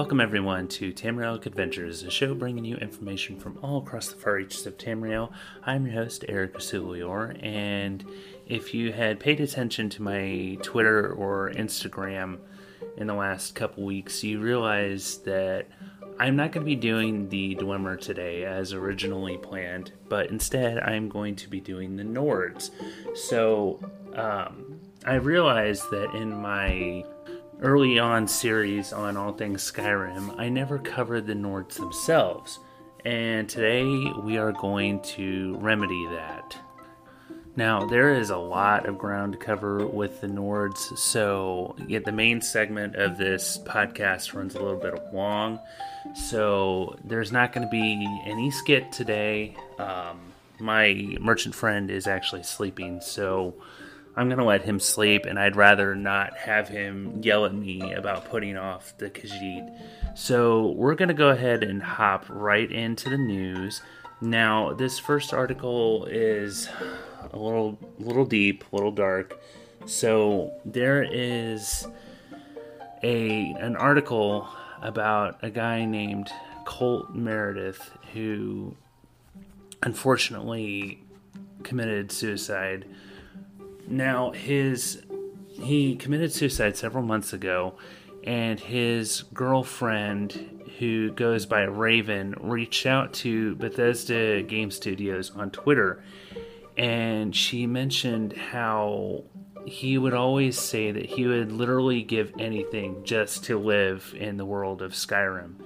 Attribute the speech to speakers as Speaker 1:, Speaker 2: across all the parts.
Speaker 1: Welcome, everyone, to Tamrielic Adventures, a show bringing you information from all across the far reaches of Tamriel. I'm your host, Eric Rasulior, and if you had paid attention to my Twitter or Instagram in the last couple weeks, you realize that I'm not going to be doing the Dwemer today as originally planned, but instead I'm going to be doing the Nords. So, um, I realized that in my early on series on all things Skyrim, I never covered the Nords themselves, and today we are going to remedy that. Now, there is a lot of ground to cover with the Nords, so yeah, the main segment of this podcast runs a little bit long, so there's not going to be any skit today. Um, my merchant friend is actually sleeping, so I'm going to let him sleep, and I'd rather not have him yell at me about putting off the Khajiit. So we're going to go ahead and hop right into the news. Now, this first article is a little, little deep, a little dark. So there is a an article about a guy named Colt Meredith who unfortunately committed suicide now, his he committed suicide several months ago, and his girlfriend, who goes by Raven, reached out to Bethesda Game Studios on Twitter, and she mentioned how he would always say that he would literally give anything just to live in the world of Skyrim.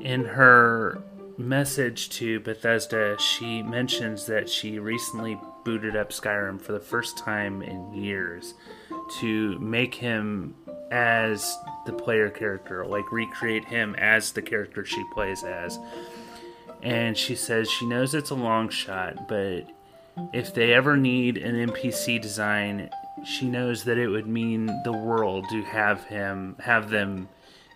Speaker 1: In her message to Bethesda, she mentions that she recently booted up Skyrim for the first time in years to make him as the player character, like recreate him as the character she plays as. And she says she knows it's a long shot, but if they ever need an NPC design, she knows that it would mean the world to have him have them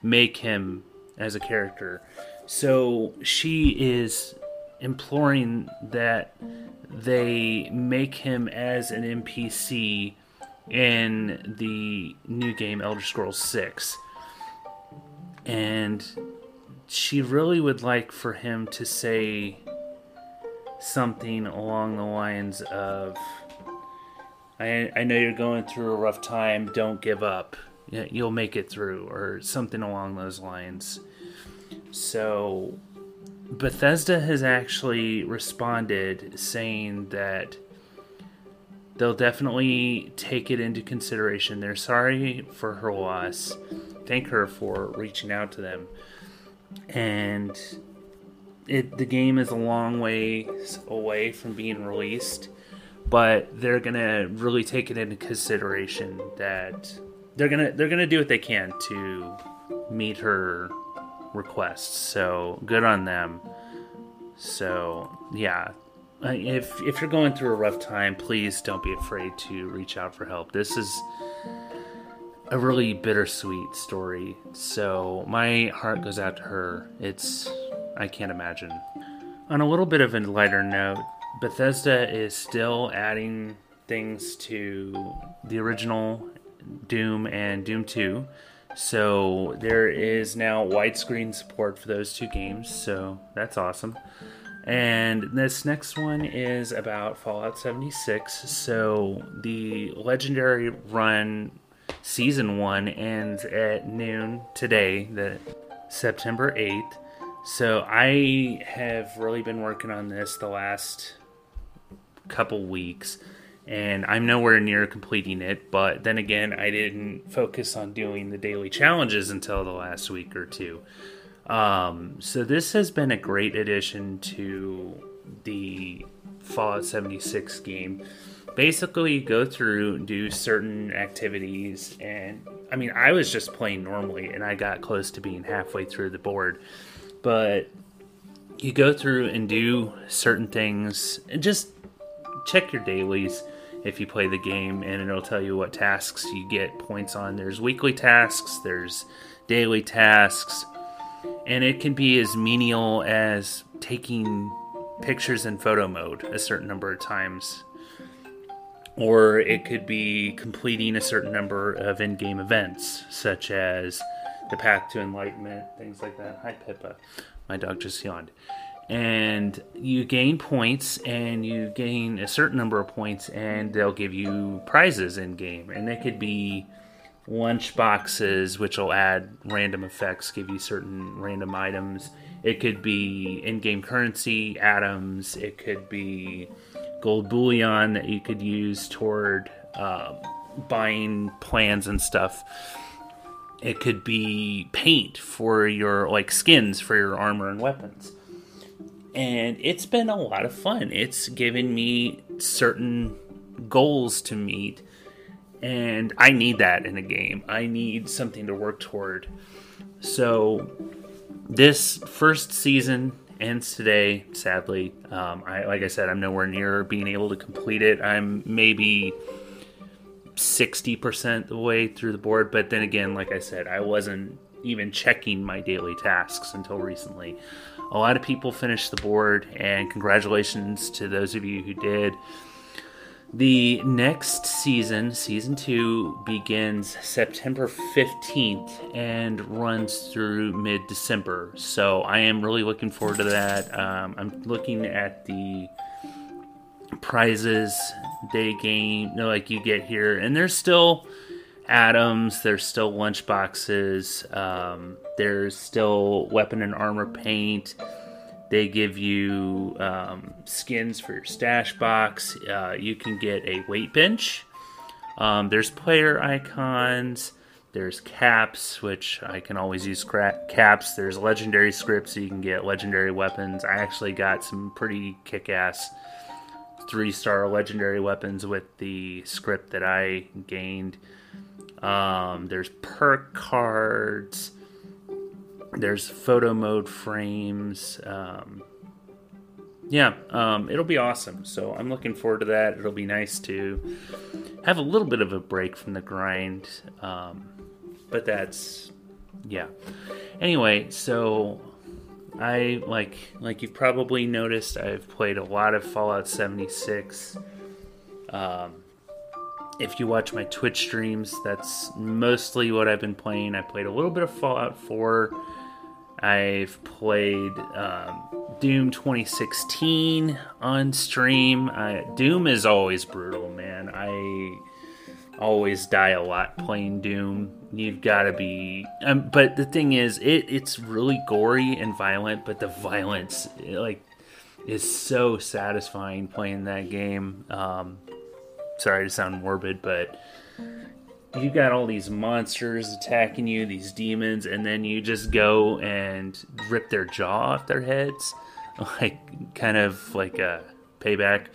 Speaker 1: make him as a character. So she is imploring that they make him as an NPC in the new game Elder Scrolls 6. And she really would like for him to say something along the lines of I, I know you're going through a rough time, don't give up. You'll make it through, or something along those lines. So Bethesda has actually responded saying that they'll definitely take it into consideration. They're sorry for her loss. Thank her for reaching out to them. And it the game is a long way away from being released, but they're gonna really take it into consideration that they're gonna they're gonna do what they can to meet her requests. So good on them. So yeah, if if you're going through a rough time, please don't be afraid to reach out for help. This is a really bittersweet story. So my heart goes out to her. It's I can't imagine. On a little bit of a lighter note, Bethesda is still adding things to the original Doom and Doom 2. So there is now widescreen support for those two games, so that's awesome. And this next one is about Fallout 76. So the legendary run season 1 ends at noon today, the September 8th. So I have really been working on this the last couple weeks and I'm nowhere near completing it. But then again, I didn't focus on doing the daily challenges until the last week or two. Um, so this has been a great addition to the Fallout 76 game. Basically, you go through, do certain activities, and I mean, I was just playing normally, and I got close to being halfway through the board. But you go through and do certain things, and just check your dailies if you play the game, and it'll tell you what tasks you get points on. There's weekly tasks, there's daily tasks, and it can be as menial as taking pictures in photo mode a certain number of times. Or it could be completing a certain number of in game events, such as the Path to Enlightenment, things like that. Hi, Pippa. My dog just yawned. And you gain points, and you gain a certain number of points, and they'll give you prizes in game. And they could be lunch boxes, which will add random effects, give you certain random items. It could be in game currency, atoms. It could be gold bullion that you could use toward uh, buying plans and stuff. It could be paint for your, like skins for your armor and weapons. And it's been a lot of fun. It's given me certain goals to meet and I need that in a game. I need something to work toward. So this first season ends today. Sadly, um, I like I said, I'm nowhere near being able to complete it. I'm maybe sixty percent the way through the board, but then again, like I said, I wasn't even checking my daily tasks until recently. A lot of people finished the board, and congratulations to those of you who did. The next season, season two, begins September 15th and runs through mid December. So I am really looking forward to that. Um, I'm looking at the prizes they gain, like you get here, and there's still atoms, there's still lunch boxes, um, there's still weapon and armor paint they give you um, skins for your stash box. Uh, you can get a weight bench. Um, there's player icons. There's caps, which I can always use caps. There's legendary scripts, so you can get legendary weapons. I actually got some pretty kick ass three star legendary weapons with the script that I gained. Um, there's perk cards. There's photo mode frames. Um, yeah, um, it'll be awesome. So I'm looking forward to that. It'll be nice to have a little bit of a break from the grind. Um, but that's yeah. Anyway, so I like like you've probably noticed I've played a lot of Fallout 76. Um, if you watch my Twitch streams, that's mostly what I've been playing. I played a little bit of Fallout 4 I've played um, Doom 2016 on stream. I, Doom is always brutal, man. I always die a lot playing Doom. You've got to be. Um, but the thing is, it it's really gory and violent, but the violence, it, like, is so satisfying playing that game. Um, sorry to sound morbid, but you got all these monsters attacking you, these demons, and then you just go and rip their jaw off their heads, like kind of like a payback.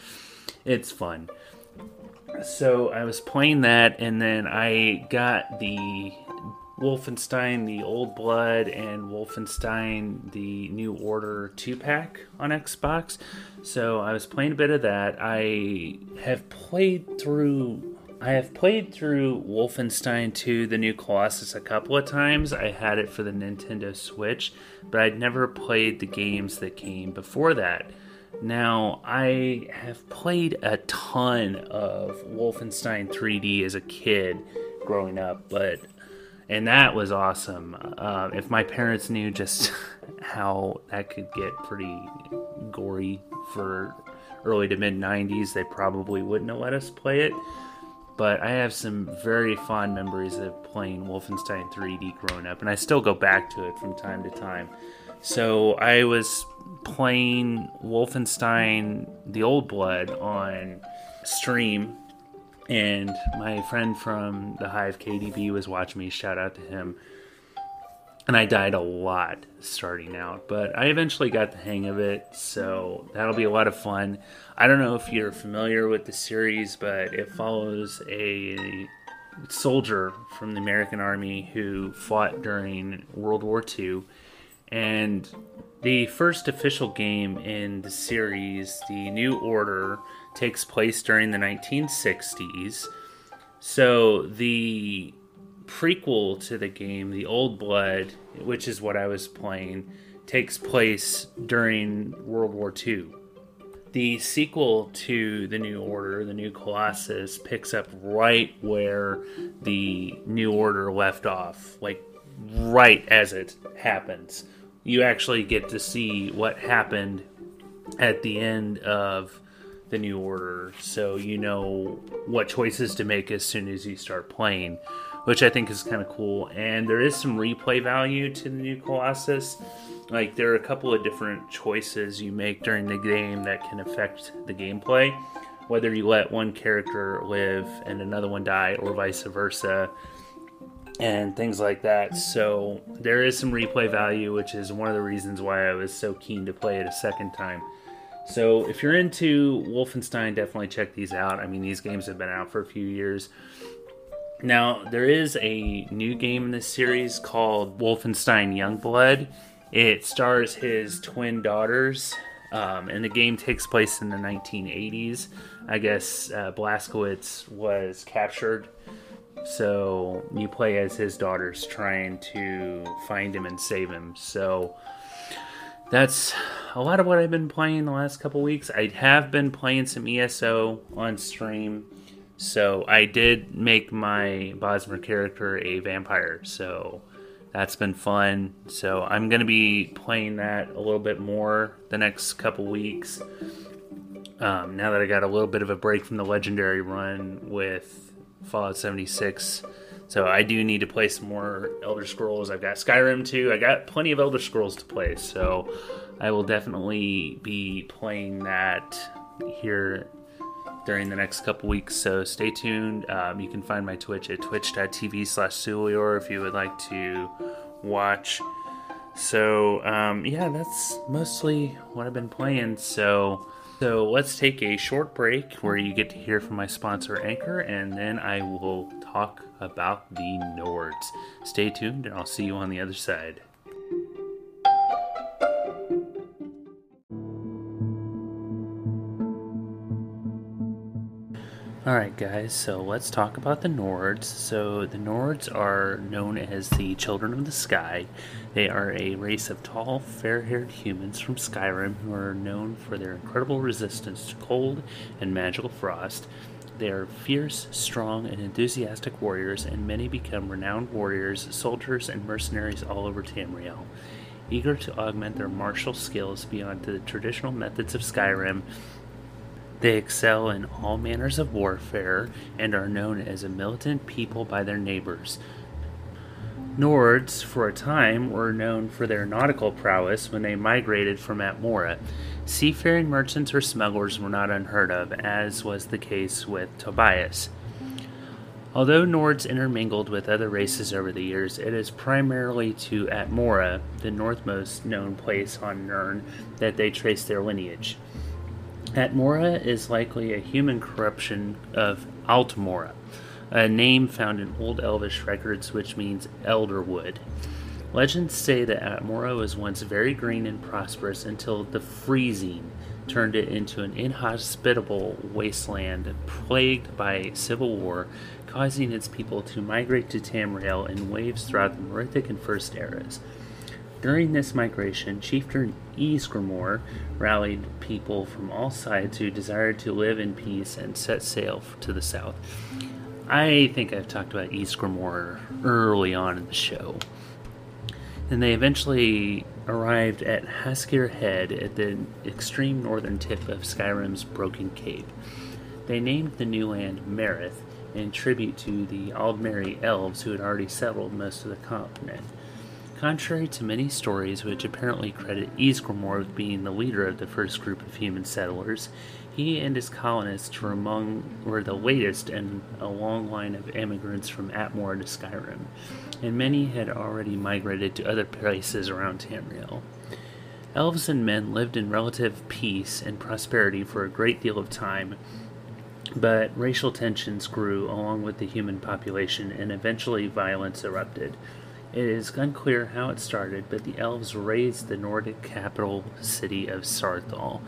Speaker 1: It's fun. So I was playing that, and then I got the Wolfenstein, the Old Blood, and Wolfenstein, the New Order 2 pack on Xbox. So I was playing a bit of that. I have played through I have played through Wolfenstein 2 The New Colossus a couple of times. I had it for the Nintendo Switch, but I'd never played the games that came before that. Now, I have played a ton of Wolfenstein 3D as a kid growing up, but and that was awesome. Uh, if my parents knew just how that could get pretty gory for early to mid 90s, they probably wouldn't have let us play it but I have some very fond memories of playing Wolfenstein 3D growing up, and I still go back to it from time to time. So I was playing Wolfenstein The Old Blood on stream, and my friend from the Hive KDB was watching me. Shout out to him and I died a lot starting out, but I eventually got the hang of it, so that'll be a lot of fun. I don't know if you're familiar with the series, but it follows a soldier from the American Army who fought during World War II. And the first official game in the series, The New Order, takes place during the 1960s. So the prequel to the game, The Old Blood, which is what I was playing, takes place during World War II. The sequel to The New Order, The New Colossus, picks up right where the New Order left off, like right as it happens. You actually get to see what happened at the end of the new order, so you know what choices to make as soon as you start playing, which I think is kind of cool. And there is some replay value to the new Colossus. Like there are a couple of different choices you make during the game that can affect the gameplay, whether you let one character live and another one die, or vice versa and things like that. So there is some replay value, which is one of the reasons why I was so keen to play it a second time. So if you're into Wolfenstein, definitely check these out. I mean, these games have been out for a few years. Now, there is a new game in this series called Wolfenstein Youngblood. It stars his twin daughters, um, and the game takes place in the 1980s. I guess uh, Blazkowicz was captured, so you play as his daughters trying to find him and save him. So that's a lot of what I've been playing the last couple weeks. I have been playing some ESO on stream. So I did make my Bosmer character a vampire. So that's been fun. So I'm going to be playing that a little bit more the next couple weeks. Um, now that I got a little bit of a break from the legendary run with Fallout 76 so I do need to play some more Elder Scrolls. I've got Skyrim too. I got plenty of Elder Scrolls to play, so I will definitely be playing that here during the next couple weeks. So stay tuned. Um, you can find my Twitch at twitch.tv slash Sulior if you would like to watch. So um, yeah, that's mostly what I've been playing. So so let's take a short break where you get to hear from my sponsor Anchor, and then I will talk about the Nords. Stay tuned, and I'll see you on the other side. Alright, guys, so let's talk about the Nords. So, the Nords are known as the Children of the Sky. They are a race of tall, fair haired humans from Skyrim who are known for their incredible resistance to cold and magical frost. They are fierce, strong, and enthusiastic warriors, and many become renowned warriors, soldiers, and mercenaries all over Tamriel. Eager to augment their martial skills beyond the traditional methods of Skyrim, they excel in all manners of warfare and are known as a militant people by their neighbors. Nords, for a time, were known for their nautical prowess when they migrated from Atmora. Seafaring merchants or smugglers were not unheard of, as was the case with Tobias. Although Nords intermingled with other races over the years, it is primarily to Atmora, the northmost known place on Nirn, that they trace their lineage. Atmora is likely a human corruption of Altmora, a name found in Old Elvish records which means elderwood. Legends say that Atmora was once very green and prosperous until the freezing turned it into an inhospitable wasteland plagued by civil war, causing its people to migrate to Tamriel in waves throughout the Merithic and First eras. During this migration, Chieftain Ysgramor rallied people from all sides who desired to live in peace and set sail to the south. I think I've talked about Ysgramor early on in the show. And they eventually arrived at Hsaarik Head at the extreme northern tip of Skyrim's Broken Cape. They named the new land Marith in tribute to the Aldmeri elves who had already settled most of the continent. Contrary to many stories which apparently credit Ysgramor with being the leader of the first group of human settlers, he and his colonists were among were the latest in a long line of immigrants from Atmora to Skyrim, and many had already migrated to other places around Tamriel. Elves and men lived in relative peace and prosperity for a great deal of time, but racial tensions grew along with the human population, and eventually violence erupted. It is unclear how it started, but the elves razed the Nordic capital city of Saarthal.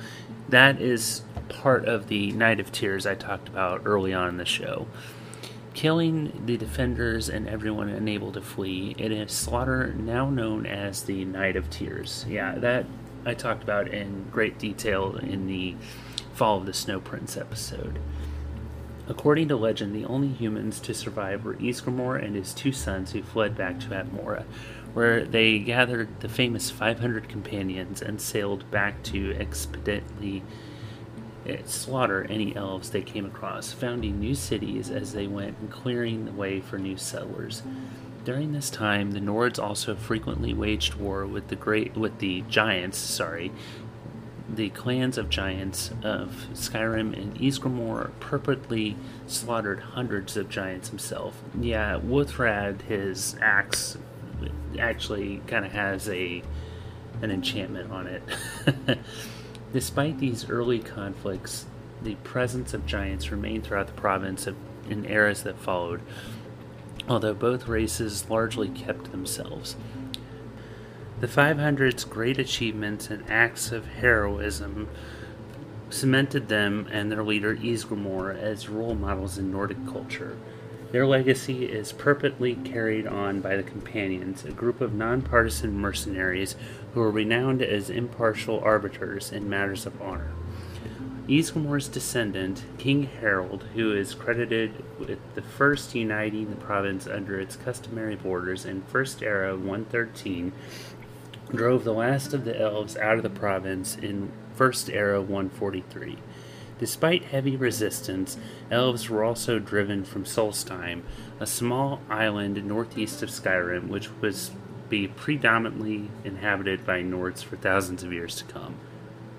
Speaker 1: That is part of the Night of Tears I talked about early on in the show. Killing the defenders and everyone unable to flee, it is slaughter now known as the Night of Tears. Yeah, that I talked about in great detail in the Fall of the Snow Prince episode. According to legend, the only humans to survive were Ysgramor and his two sons who fled back to Atmora, where they gathered the famous 500 companions and sailed back to expediently slaughter any elves they came across, founding new cities as they went and clearing the way for new settlers. During this time, the Nords also frequently waged war with the great with the giants, sorry, the clans of giants of Skyrim and Ysgramor purposely slaughtered hundreds of giants himself. Yeah, Wuuthrad, his axe, actually kind of has a an enchantment on it. Despite these early conflicts, the presence of giants remained throughout the province of, in eras that followed, although both races largely kept themselves. The 500's great achievements and acts of heroism cemented them and their leader Ysgramor as role models in Nordic culture. Their legacy is perpetually carried on by the Companions, a group of nonpartisan mercenaries who are renowned as impartial arbiters in matters of honor. Ysgramor's descendant, King Harald, who is credited with the first uniting the province under its customary borders in First Era 113, drove the last of the elves out of the province in First Era 143. Despite heavy resistance, elves were also driven from Solstheim, a small island northeast of Skyrim, which was be predominantly inhabited by Nords for thousands of years to come.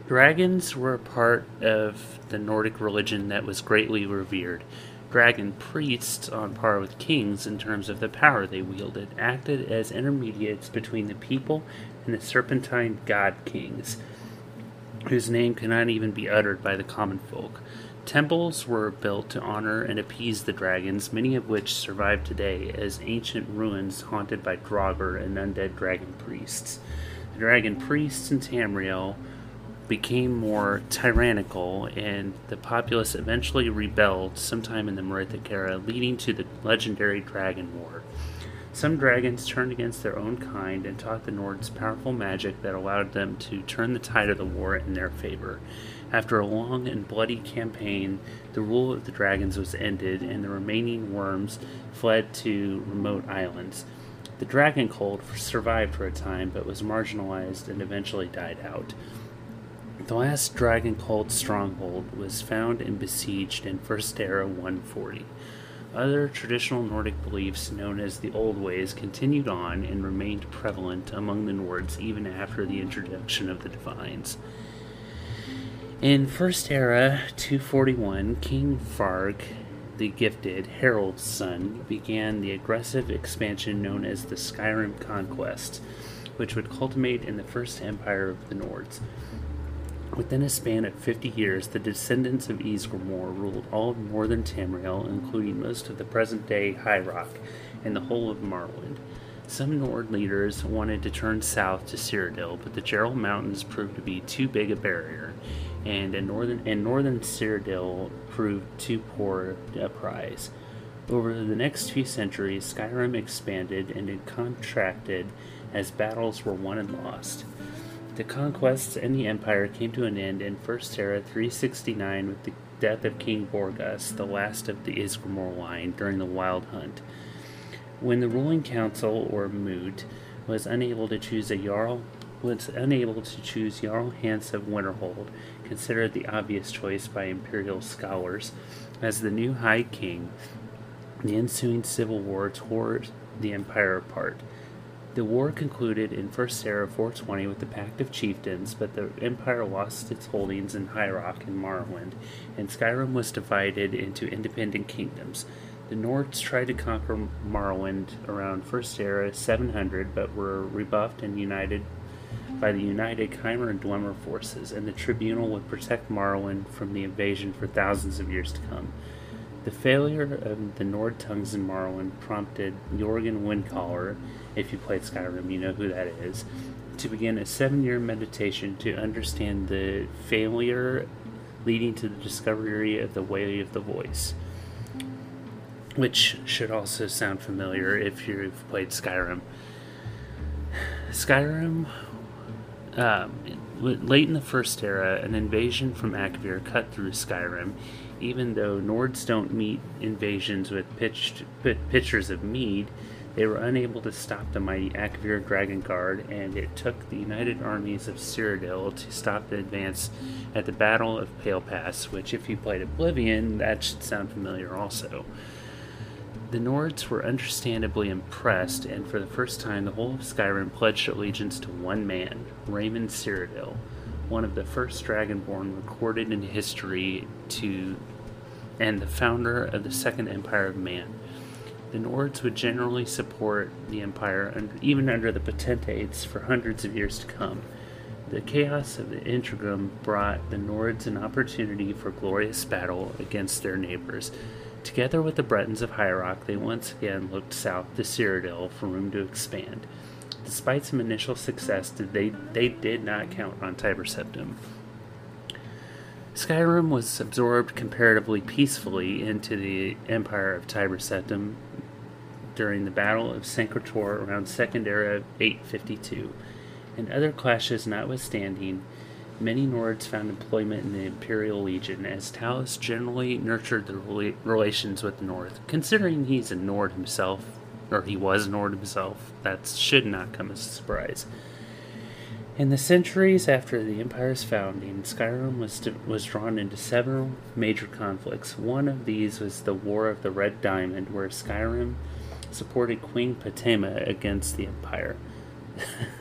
Speaker 1: Dragons were a part of the Nordic religion that was greatly revered, dragon priests, on par with kings in terms of the power they wielded, acted as intermediates between the people serpentine god kings, whose name cannot even be uttered by the common folk. Temples were built to honor and appease the dragons, many of which survive today as ancient ruins haunted by Draugr and undead dragon priests. The dragon priests in Tamriel became more tyrannical, and the populace eventually rebelled sometime in the Merithic era, leading to the legendary Dragon War. Some dragons turned against their own kind and taught the Nords powerful magic that allowed them to turn the tide of the war in their favor. After a long and bloody campaign, the rule of the dragons was ended, and the remaining worms fled to remote islands. The dragon cult survived for a time, but was marginalized and eventually died out. The last dragon cult stronghold was found and besieged in First Era 140. Other traditional Nordic beliefs, known as the Old Ways, continued on and remained prevalent among the Nords even after the introduction of the Divines. In First Era 241, King Varg the Gifted, Harald's son, began the aggressive expansion known as the Skyrim Conquest, which would culminate in the First Empire of the Nords. Within a span of 50 years, the descendants of Ysgramor ruled all of northern Tamriel, including most of the present day High Rock and the whole of Morrowind. Some Nord leaders wanted to turn south to Cyrodiil, but the Jerall Mountains proved to be too big a barrier, and northern and northern Cyrodiil proved too poor a prize. Over the next few centuries, Skyrim expanded and it contracted as battles were won and lost. The conquests and the empire came to an end in First Era 369 with the death of King Borgas, the last of the Ysgramor line, during the Wild Hunt. When the ruling council, or Moot, was unable to choose a Jarl, was unable to choose Jarl Hans of Winterhold, considered the obvious choice by imperial scholars, as the new High King, the ensuing civil war tore the empire apart. The war concluded in First Era 420 with the Pact of Chieftains, but the Empire lost its holdings in High Rock and Morrowind, and Skyrim was divided into independent kingdoms. The Nords tried to conquer Morrowind around First Era 700, but were rebuffed and united by the united Chimer and Dwemer forces, and the Tribunal would protect Morrowind from the invasion for thousands of years to come. The failure of the Nord tongues in Morrowind prompted Jörgen Windcaller, if you played Skyrim, you know who that is, to begin a seven year meditation to understand the failure leading to the discovery of the way of the voice. Which should also sound familiar if you've played Skyrim. Skyrim, um, late in the First Era, an invasion from Akavir cut through Skyrim even though Nords don't meet invasions with pitched, pitchers of mead, they were unable to stop the mighty Akavir Dragon Guard, and it took the united armies of Cyrodiil to stop the advance at the Battle of Pale Pass, which, if you played Oblivion, that should sound familiar also. The Nords were understandably impressed, and for the first time, the whole of Skyrim pledged allegiance to one man, Reman Cyrodiil, one of the first Dragonborn recorded in history to and the founder of the Second Empire of Man. The Nords would generally support the Empire, even under the Potentates, for hundreds of years to come. The chaos of the Interregnum brought the Nords an opportunity for glorious battle against their neighbors. Together with the Bretons of High Rock, they once again looked south to Cyrodiil for room to expand. Despite some initial success, they, they did not count on Tiber Septim. Skyrim was absorbed comparatively peacefully into the Empire of Tiber Septim during the Battle of Sancre Tor around Second Era 852, and other clashes notwithstanding, many Nords found employment in the Imperial Legion, as Talos generally nurtured the relations with the North. Considering he's a Nord himself, or he was a Nord himself, that should not come as a surprise. In the centuries after the Empire's founding, Skyrim was, to, was drawn into several major conflicts. One of these was the War of the Red Diamond, where Skyrim supported Queen Potema against the Empire.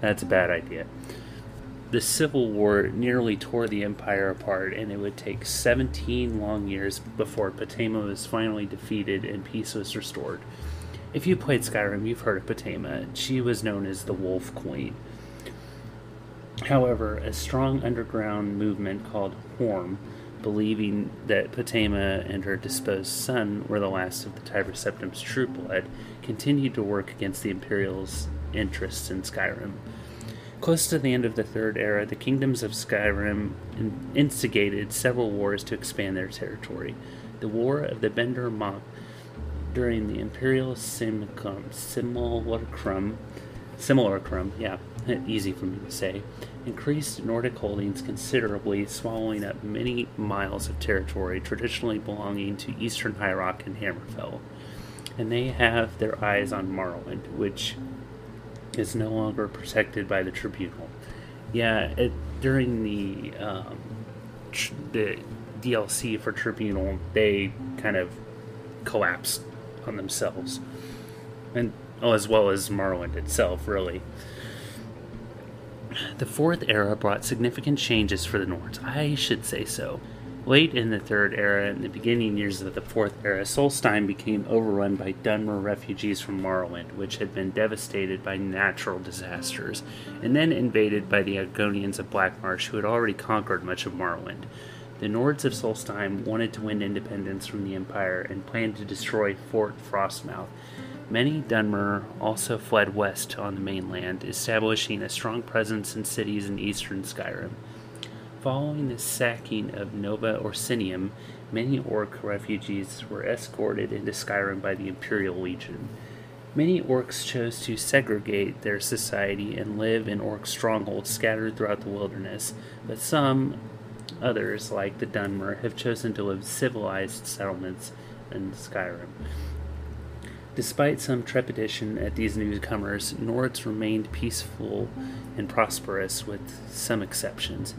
Speaker 1: That's a bad idea. The Civil War nearly tore the Empire apart, and it would take 17 long years before Potema was finally defeated and peace was restored. If you played Skyrim, you've heard of Potema. She was known as the Wolf Queen. However, a strong underground movement called Horme, believing that Potema and her disposed son were the last of the Tiber Septim's true blood, continued to work against the Imperial's interests in Skyrim. Close to the end of the Third Era, the kingdoms of Skyrim instigated several wars to expand their territory. The War of the Bend'r-Mahk during the Imperial Simulacrum, Simulacrum, Simulacrum, yeah, easy for me to say, increased Nordic holdings considerably, swallowing up many miles of territory traditionally belonging to Eastern High Rock and Hammerfell. And they have their eyes on Morrowind, which is no longer protected by the Tribunal. Yeah, it, during the um, tr- the DLC for Tribunal, they kind of collapsed on themselves, and oh, as well as Morrowind itself, really. The Fourth Era brought significant changes for the Nords. I should say so. Late in the Third Era and the beginning years of the Fourth Era, Solstheim became overrun by Dunmer refugees from Morrowind, which had been devastated by natural disasters, and then invaded by the Argonians of Blackmarsh, who had already conquered much of Morrowind. The Nords of Solstheim wanted to win independence from the Empire and planned to destroy Fort Frostmoth. Many Dunmer also fled west on the mainland, establishing a strong presence in cities in eastern Skyrim. Following the sacking of Nova Orsinium, many Orc refugees were escorted into Skyrim by the Imperial Legion. Many orcs chose to segregate their society and live in orc strongholds scattered throughout the wilderness, but some Others, like the Dunmer, have chosen to live civilized settlements in Skyrim. Despite some trepidation at these newcomers, Nords remained peaceful and prosperous, with some exceptions,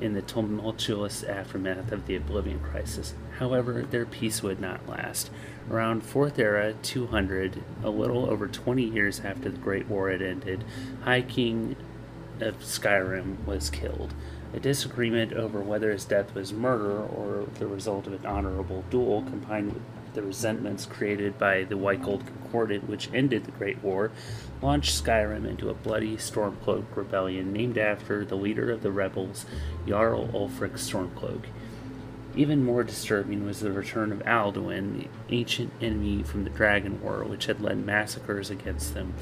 Speaker 1: in the tumultuous aftermath of the Oblivion Crisis. However, their peace would not last. Around 4th Era 200, a little over 20 years after the Great War had ended, High King of Skyrim was killed. A disagreement over whether his death was murder or the result of an honorable duel, combined with the resentments created by the White Gold Concordat, which ended the Great War, launched Skyrim into a bloody Stormcloak rebellion named after the leader of the rebels, Jarl Ulfric Stormcloak. Even more disturbing was the return of Alduin, the ancient enemy from the Dragon War, which had led massacres against them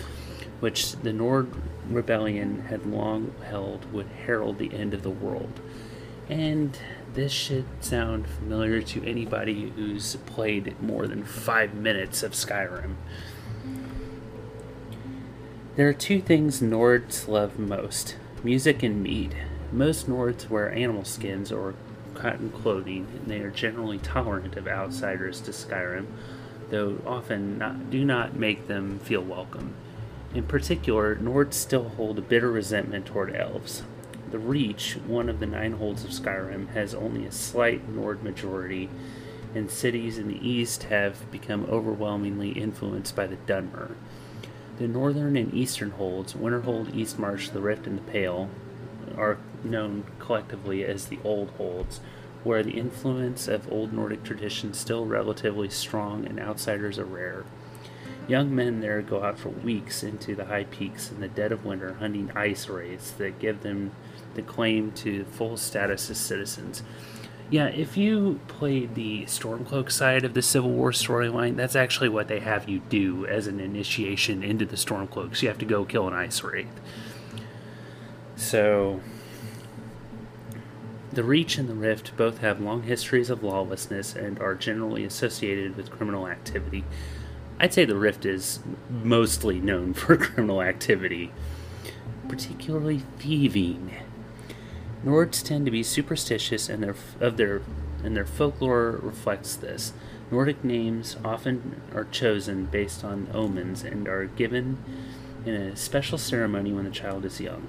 Speaker 1: which the Nord Rebellion had long held would herald the end of the world. And this should sound familiar to anybody who's played more than five minutes of Skyrim. There are two things Nords love most music and mead. Most Nords wear animal skins or cotton clothing, and they are generally tolerant of outsiders to Skyrim, though often not, do not make them feel welcome. In particular, Nords still hold a bitter resentment toward elves. The Reach, one of the nine holds of Skyrim, has only a slight Nord majority, and cities in the east have become overwhelmingly influenced by the Dunmer. The northern and eastern holds, Winterhold, Eastmarch, the Rift, and the Pale, are known collectively as the Old Holds, where the influence of old Nordic tradition is still relatively strong and outsiders are rare. Young men there go out for weeks into the high peaks in the dead of winter hunting ice wraiths that give them the claim to full status as citizens. Yeah, if you played the Stormcloak side of the Civil War storyline, that's actually what they have you do as an initiation into the Stormcloaks. You have to go kill an ice wraith. So, the Reach and the Rift both have long histories of lawlessness and are generally associated with criminal activity. I'd say the Rift is mostly known for criminal activity, particularly thieving. Nords tend to be superstitious, and their of their and their folklore reflects this. Nordic names often are chosen based on omens and are given in a special ceremony when the child is young.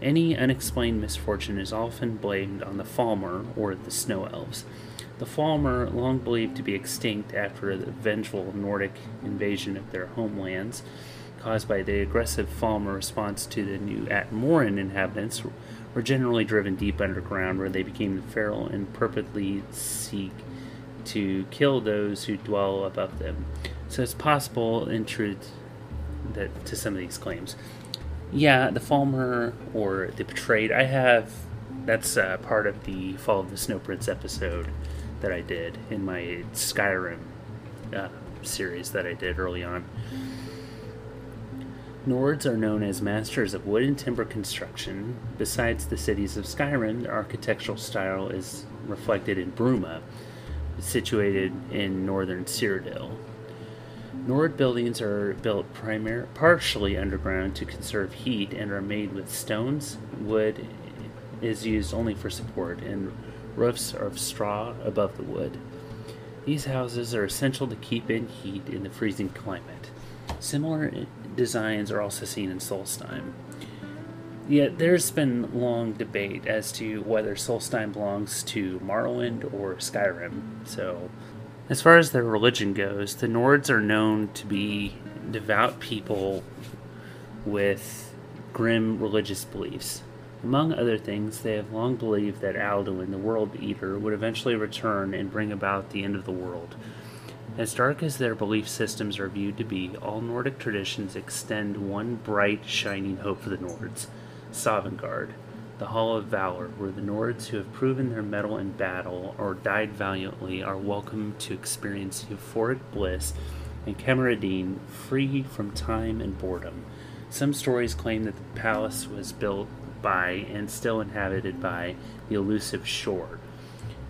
Speaker 1: Any unexplained misfortune is often blamed on the Falmer or the Snow Elves. The Falmer, long believed to be extinct after the vengeful Nordic invasion of their homelands, caused by the aggressive Falmer response to the new Atmoran inhabitants, were generally driven deep underground where they became feral and purposely seek to kill those who dwell above them. So it's possible, in truth, that to some of these claims. Yeah, the Falmer or the Betrayed. I have. That's uh, part of the Fall of the Snow Prince episode that I did in my Skyrim uh, series that I did early on. Nords are known as masters of wood and timber construction. Besides the cities of Skyrim, the architectural style is reflected in Bruma, situated in northern Cyrodiil. Nord buildings are built primar- partially underground to conserve heat and are made with stones. Wood is used only for support, and roofs are of straw above the wood. These houses are essential to keep in heat in the freezing climate. Similar designs are also seen in Solstheim. Yet there's been long debate as to whether Solstheim belongs to Morrowind or Skyrim, so as far as their religion goes, the Nords are known to be devout people with grim religious beliefs. Among other things, they have long believed that Alduin, the World Eater, would eventually return and bring about the end of the world. As dark as their belief systems are viewed to be, all Nordic traditions extend one bright, shining hope for the Nords Sovngarde the Hall of Valor, where the Nords who have proven their mettle in battle or died valiantly are welcome to experience euphoric bliss and Camaradain free from time and boredom. Some stories claim that the palace was built by and still inhabited by the elusive Shor.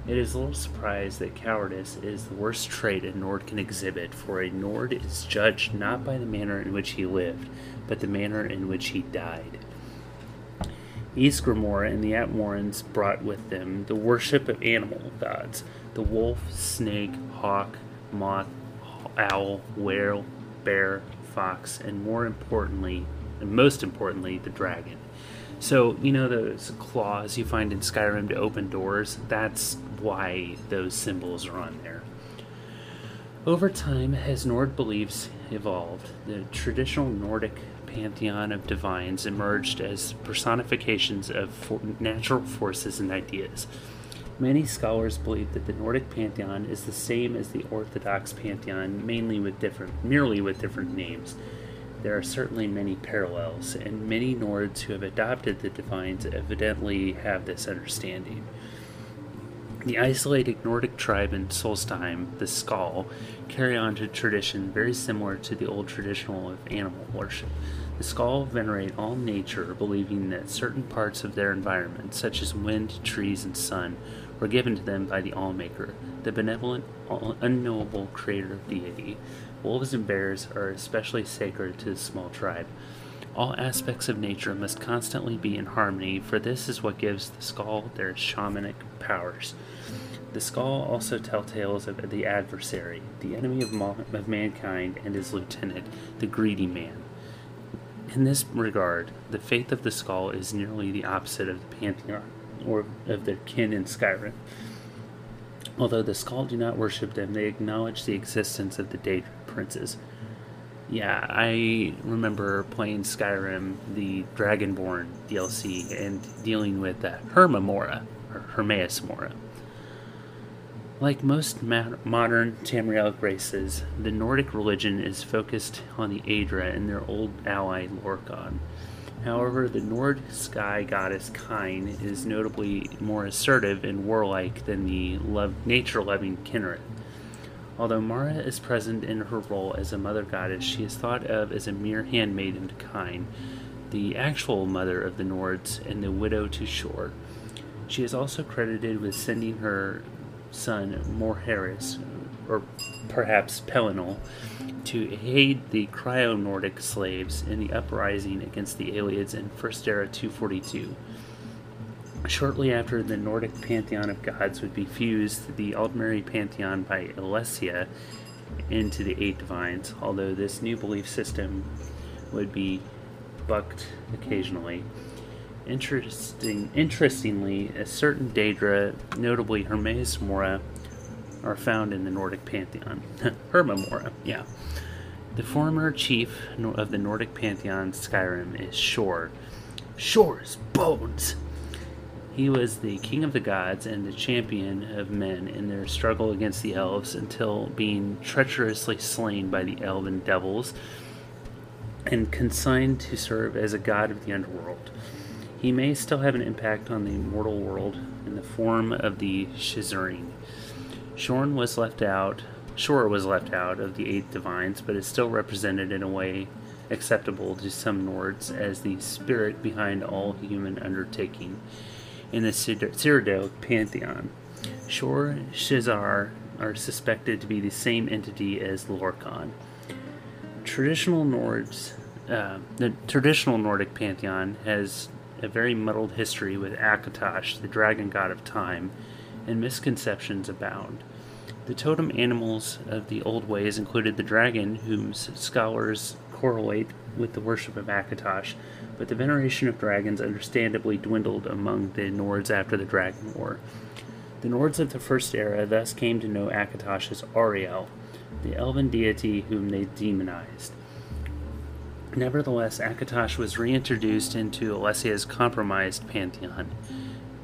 Speaker 1: It is a little surprise that cowardice is the worst trait a Nord can exhibit, for a Nord is judged not by the manner in which he lived, but the manner in which he died. Ysgramor and the Atmorans brought with them the worship of animal gods the wolf, snake, hawk, moth, owl, whale, bear, fox, and more importantly, and most importantly, the dragon. So, you know those claws you find in Skyrim to open doors? That's why those symbols are on there. Over time, as Nord beliefs evolved, the traditional Nordic pantheon of divines emerged as personifications of for- natural forces and ideas. Many scholars believe that the Nordic pantheon is the same as the Orthodox pantheon, mainly with different, merely with different names. There are certainly many parallels, and many Nords who have adopted the divines evidently have this understanding. The isolated Nordic tribe in Solstheim, the Skaal, carry on a tradition very similar to the old traditional of animal worship. The Skaal venerate all nature, believing that certain parts of their environment, such as wind, trees, and sun, were given to them by the Allmaker, the benevolent, unknowable creator of deity. Wolves and bears are especially sacred to the small tribe. All aspects of nature must constantly be in harmony, for this is what gives the Skaal their shamanic powers. The Skaal also tells tales of the adversary, the enemy of, ma- of mankind, and his lieutenant, the greedy man. In this regard, the faith of the Skaal is nearly the opposite of the pantheon, or of their kin in Skyrim. Although the Skaal do not worship them, they acknowledge the existence of the Daedra princes. Yeah, I remember playing Skyrim, the Dragonborn DLC, and dealing with the Hermamora, or Hermaeus Mora. Like most ma- modern Tamrielic races, the Nordic religion is focused on the Aedra and their old ally Lorkhan. However, the Nord sky goddess Kine is notably more assertive and warlike than the love, nature-loving Kynareth. Although Mara is present in her role as a mother goddess, she is thought of as a mere handmaiden to Kine, the actual mother of the Nords and the widow to Shor. She is also credited with sending her son Morihaus, or perhaps Pelinal, to aid the Cyro Nordic slaves in the uprising against the Ayleids in First Era 242. Shortly after the Nordic pantheon of gods would be fused, the Aldmeri pantheon by Alessia into the Eight Divines, although this new belief system would be bucked occasionally. Interesting, interestingly, a certain Daedra, notably Hermaeus Mora, are found in the Nordic pantheon. Hermamora, yeah. The former chief of the Nordic pantheon, Skyrim, is Shor. Shor's bones! He was the king of the gods and the champion of men in their struggle against the elves until being treacherously slain by the elven devils and consigned to serve as a god of the underworld. He may still have an impact on the mortal world in the form of the Shezarrine. Shorn was left out. Shor was left out of the eight divines, but is still represented in a way acceptable to some Nords as the spirit behind all human undertaking. In the Cyrodiilic pantheon, Shor Shezarr are suspected to be the same entity as Lorkhan. Traditional Nords, uh, the traditional Nordic pantheon has a very muddled history with Akatosh, the dragon god of time, and misconceptions abound. The totem animals of the old ways included the dragon, whom scholars correlate with the worship of Akatosh, but the veneration of dragons understandably dwindled among the Nords after the Dragon War. The Nords of the First Era thus came to know Akatosh as Auriel, the elven deity whom they demonized. Nevertheless, Akatosh was reintroduced into Alessia's compromised pantheon.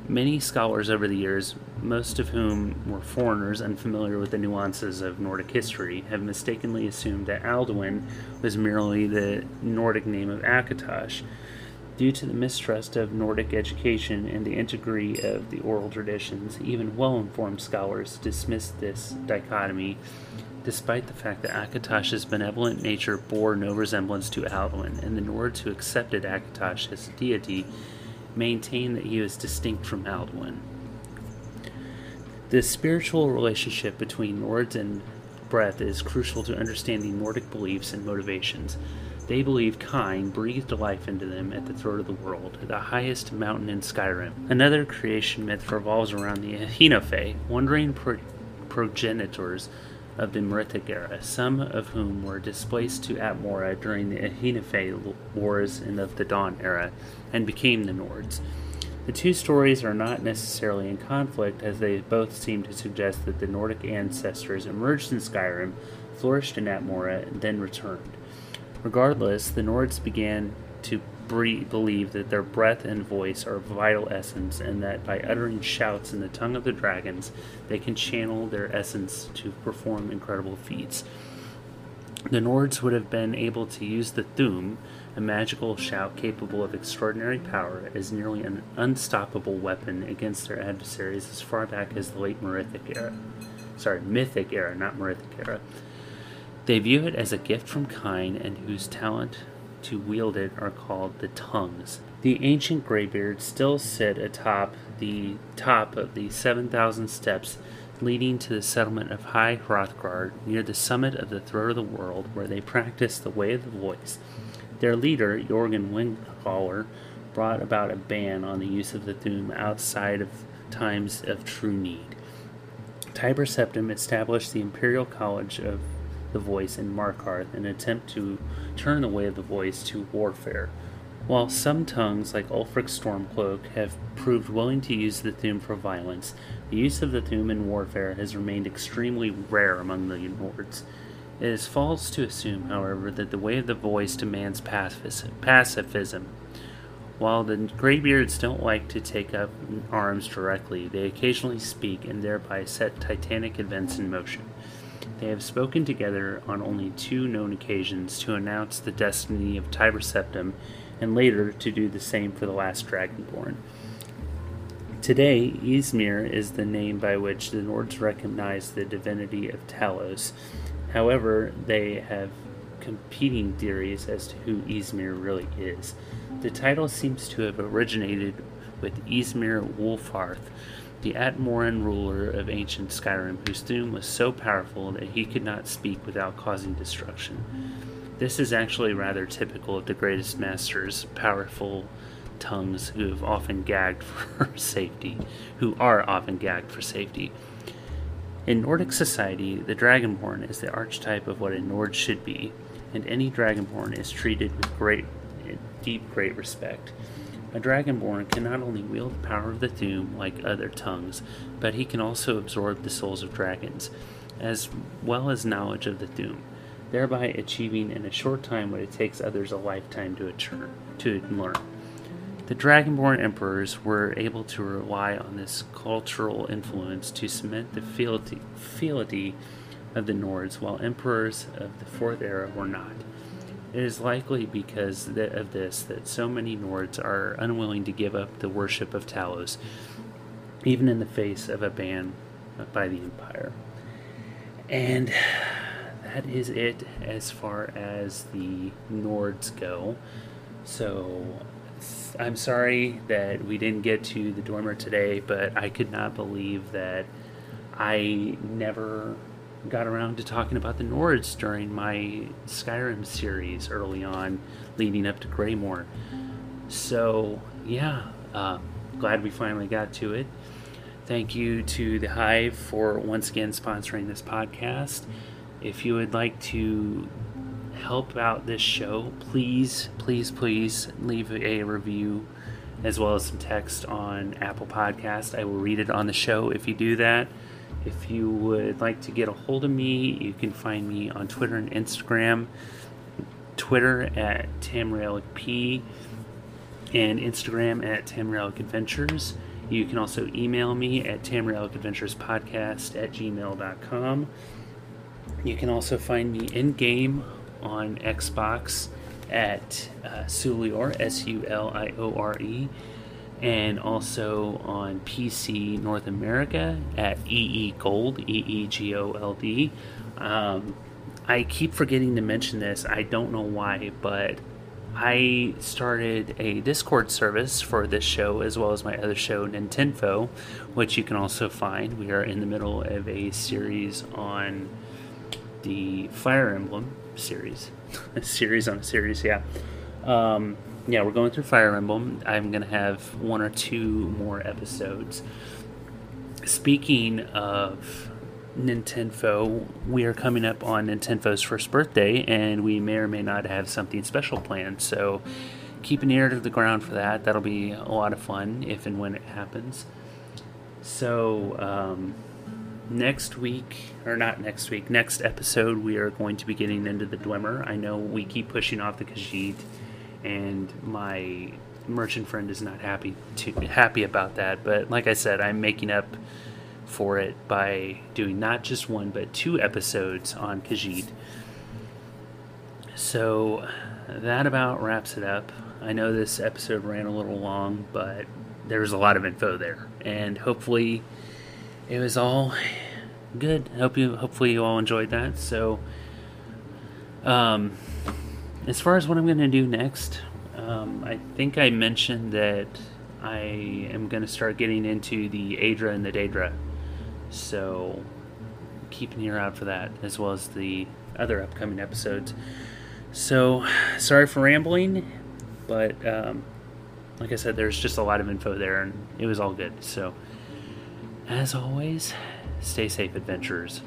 Speaker 1: Many scholars over the years, most of whom were foreigners unfamiliar with the nuances of Nordic history, have mistakenly assumed that Alduin was merely the Nordic name of Akatosh. Due to the mistrust of Nordic education and the integrity of the oral traditions, even well informed scholars dismiss this dichotomy despite the fact that Akatosh's benevolent nature bore no resemblance to Alduin, and the Nords who accepted Akatosh as a deity maintained that he was distinct from Alduin. The spiritual relationship between Nords and breath is crucial to understanding Nordic beliefs and motivations. They believe Kine breathed life into them at the throat of the world, the highest mountain in Skyrim. Another creation myth revolves around the Ehlnofey, wandering pro- progenitors of the Merethic era, some of whom were displaced to Atmora during the Ehlnofey Wars and of the Dawn era, and became the Nords. The two stories are not necessarily in conflict, as they both seem to suggest that the Nordic ancestors emerged in Skyrim, flourished in Atmora, and then returned. Regardless, the Nords began to believe that their breath and voice are vital essence, and that by uttering shouts in the tongue of the dragons, they can channel their essence to perform incredible feats. The Nords would have been able to use the Thu'um, a magical shout capable of extraordinary power, as nearly an unstoppable weapon against their adversaries as far back as the late Merethic era. Sorry, Mythic era, not Merethic era. They view it as a gift from Kine, and whose talent to wield it are called the tongues. The ancient graybeards still sit atop the top of the 7,000 steps leading to the settlement of High Hrothgar near the summit of the throat of the world, where they practice the way of the voice. Their leader, Jurgen Windcaller, brought about a ban on the use of the Thu'um outside of times of true need. Tiber Septim established the Imperial College of the Voice in Markarth an attempt to turn the way of the voice to warfare. While some tongues, like Ulfric Stormcloak, have proved willing to use the Thu'um for violence, the use of the Thu'um in warfare has remained extremely rare among the Nords. It is false to assume, however, that the way of the voice demands pacifism. While the Greybeards don't like to take up arms directly, they occasionally speak and thereby set titanic events in motion. They have spoken together on only two known occasions to announce the destiny of Tiber Septim and later to do the same for the last Dragonborn. Today, Ysmir is the name by which the Nords recognize the divinity of Talos. However, they have competing theories as to who Ysmir really is. The title seems to have originated with Ysmir Wulfharth, the Atmoran ruler of ancient Skyrim, whose Thu'um was so powerful that he could not speak without causing destruction. This is actually rather typical of the greatest masters, powerful tongues who have often gagged for safety, who are often gagged for safety. In Nordic society, the Dragonborn is the archetype of what a Nord should be, and any Dragonborn is treated with great, deep, great respect. A Dragonborn can not only wield the power of the Thu'um like other tongues, but he can also absorb the souls of dragons, as well as knowledge of the Thu'um, thereby achieving in a short time what it takes others a lifetime to, to learn. The Dragonborn emperors were able to rely on this cultural influence to cement the fealty, fealty of the Nords, while emperors of the Fourth Era were not. It is likely because of this that so many Nords are unwilling to give up the worship of Talos, even in the face of a ban by the Empire. And that is it as far as the Nords go. So I'm sorry that we didn't get to the Dwemer today, but I could not believe that I never got around to talking about the Nords during my Skyrim series early on, leading up to Greymoor. So, yeah, uh, glad we finally got to it. Thank you to the Hive for once again sponsoring this podcast. If you would like to help out this show, please, please, please leave a review as well as some text on Apple Podcast. I will read it on the show if you do that. If you would like to get a hold of me, you can find me on Twitter and Instagram. Twitter at TamRelicP and Instagram at Tamrielic Adventures. You can also email me at tamrielicadventurespodcast at gmail.com. You can also find me in game on Xbox at uh, Suliore, S U L I O R E and also on PC North America at EE Gold, E E G O L D. Um, I keep forgetting to mention this. I don't know why, but I started a Discord service for this show as well as my other show, Nintendo, which you can also find. We are in the middle of a series on the Fire Emblem series. a series on a series, yeah. Um, yeah, we're going through Fire Emblem. I'm to have one or two more episodes. Speaking of Nintendo, we are coming up on Nintendo's first birthday, and we may or may not have something special planned. So keep an ear to the ground for that. That'll be a lot of fun if and when it happens. So, um, next week, or not next week, next episode, we are going to be getting into the Dwemer. I know we keep pushing off the Khajiit and my merchant friend is not happy to happy about that. But like I said, I'm making up for it by doing not just one but two episodes on Khajiit. So that about wraps it up. I know this episode ran a little long, but there was a lot of info there, and hopefully it was all good. Hope you hopefully you all enjoyed that. So um as far as what I'm going to do next, um, I think I mentioned that I am going to start getting into the Aedra and the Daedra. So keep an ear out for that, as well as the other upcoming episodes. So, sorry for rambling, but um, like I said, there's just a lot of info there, and it was all good. So, as always, stay safe, adventurers.